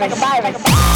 ไปกับบ้านไปกับบ้าน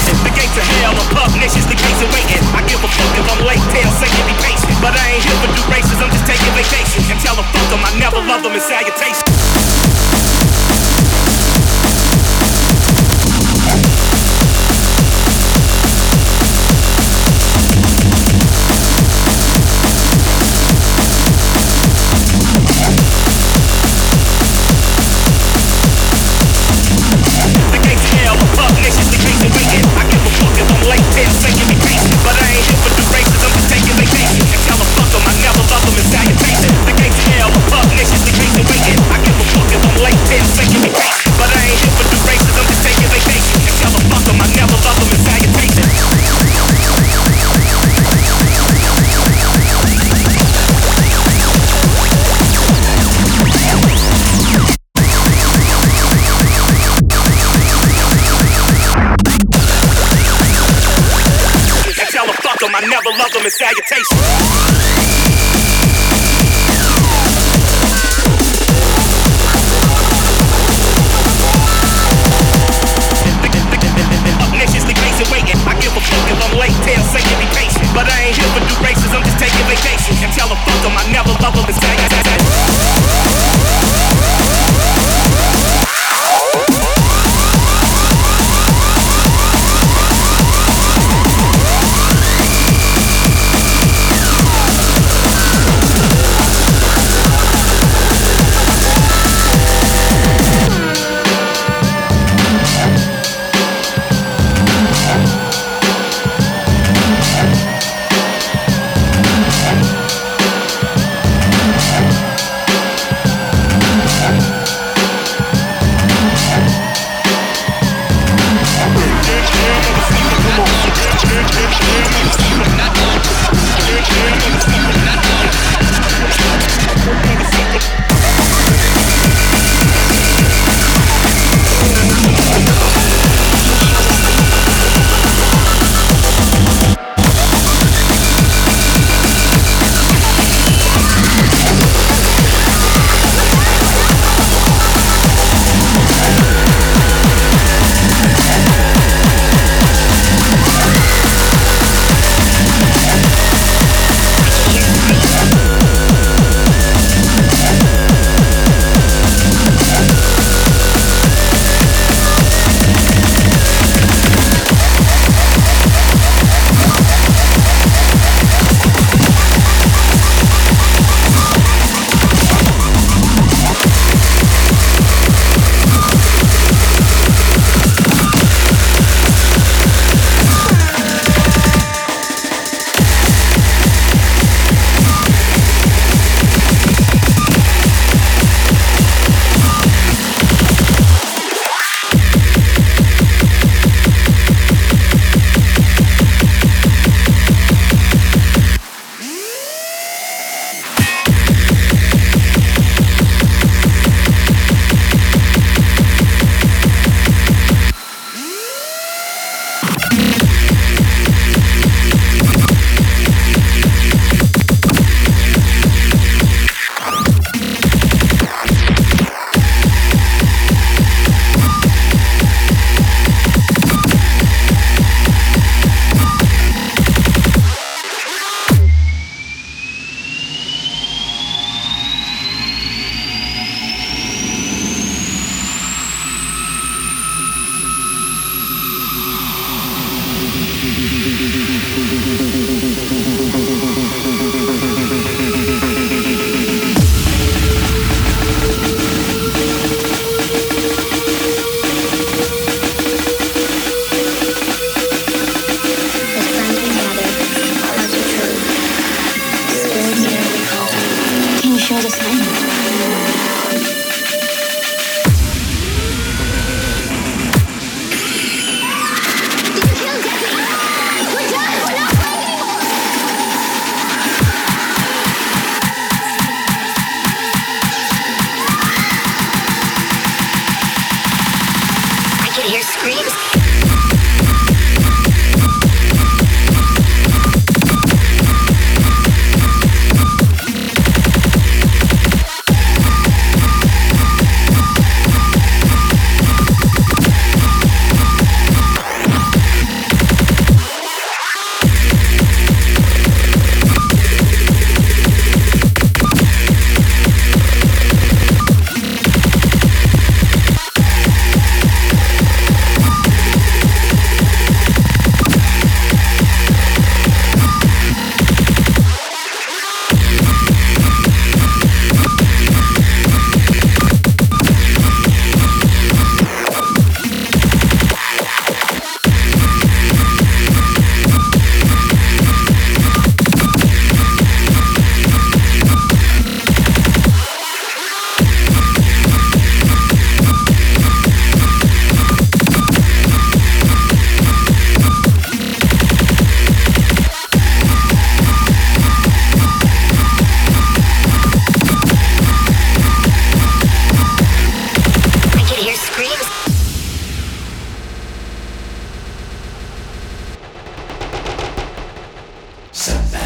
straight to hell or niches the case of waiting. I give a fuck if I'm late, tell Satan be patient. But I ain't here for durations, I'm just taking vacation. And tell them fuck them, I never love them in salutation. like 10 seconds. Sometimes.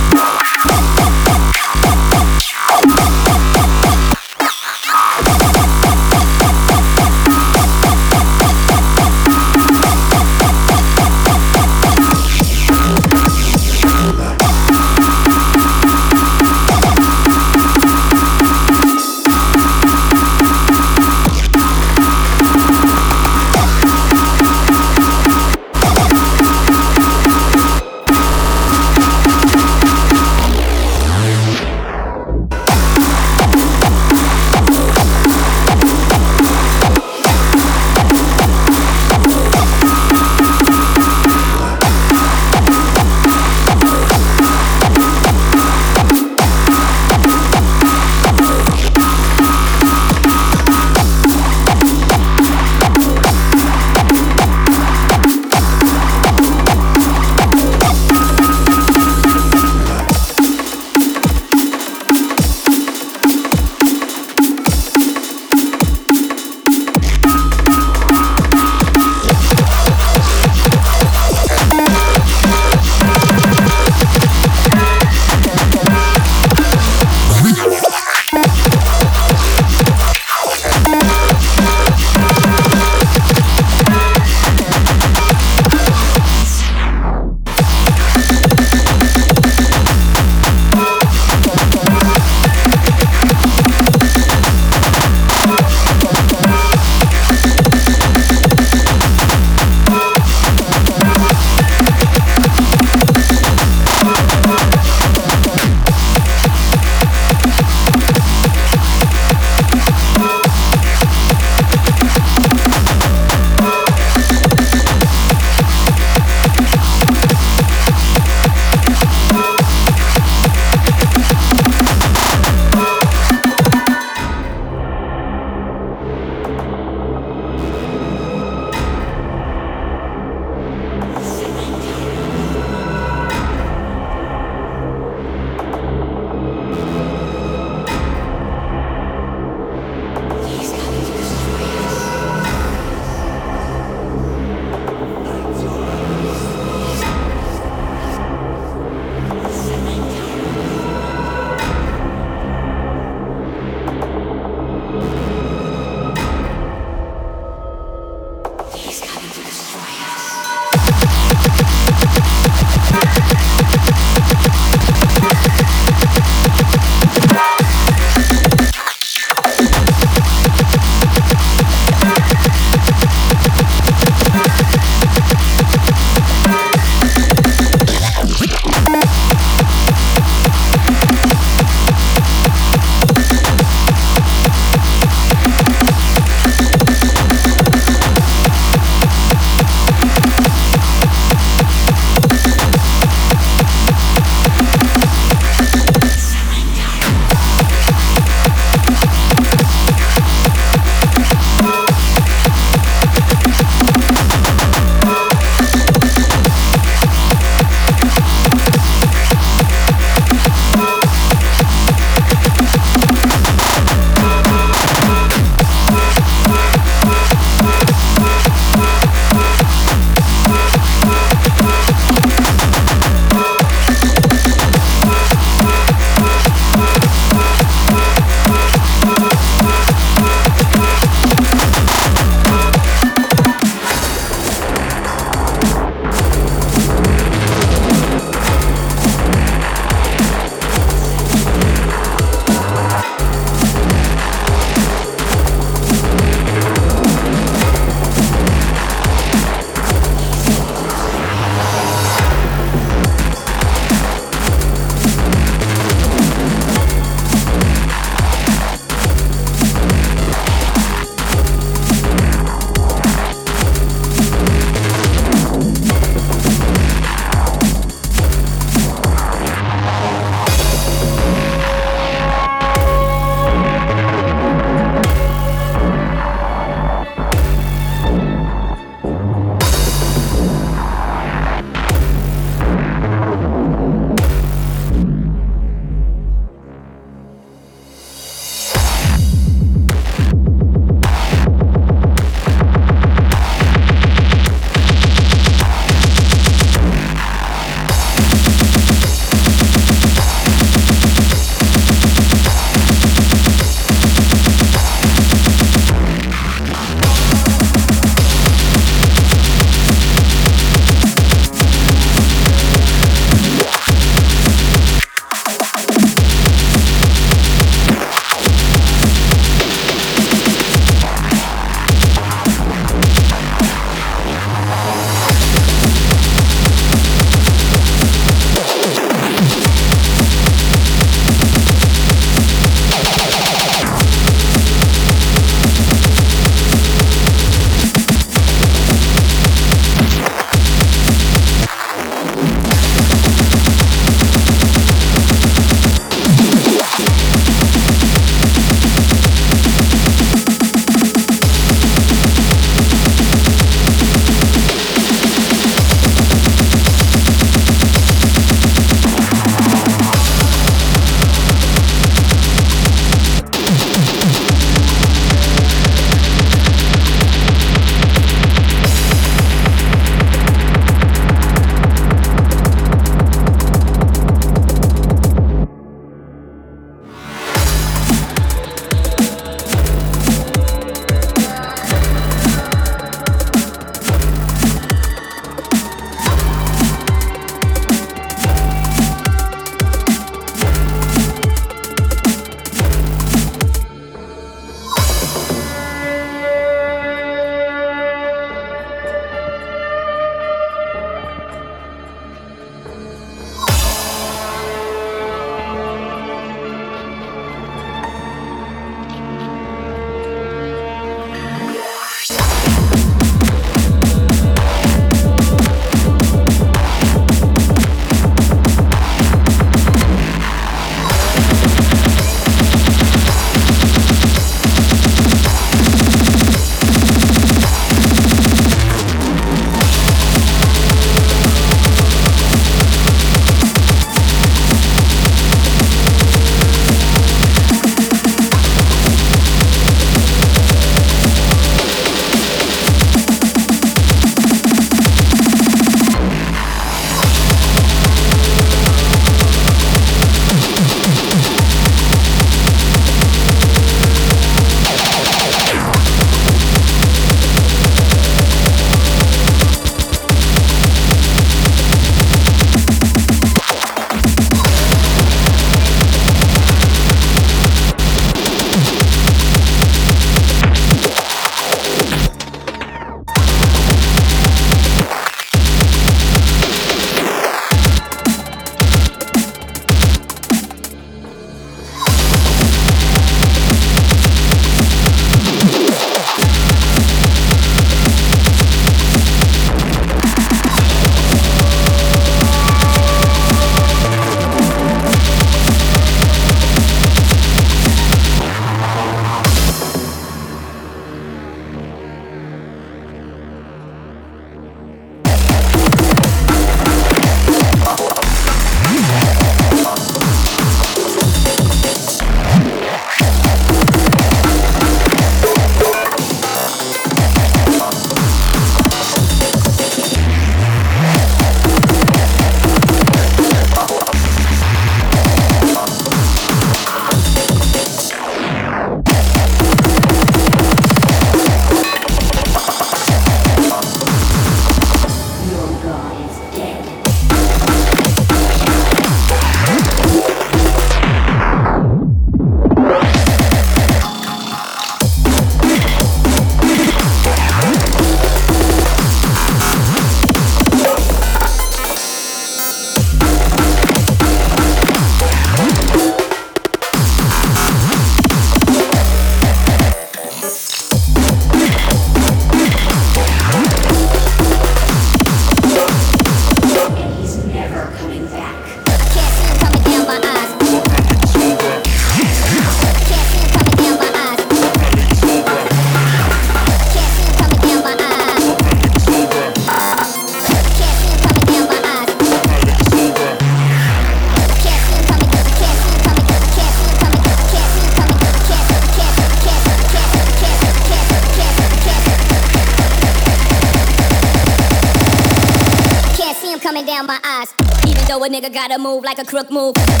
Gotta move like a crook move.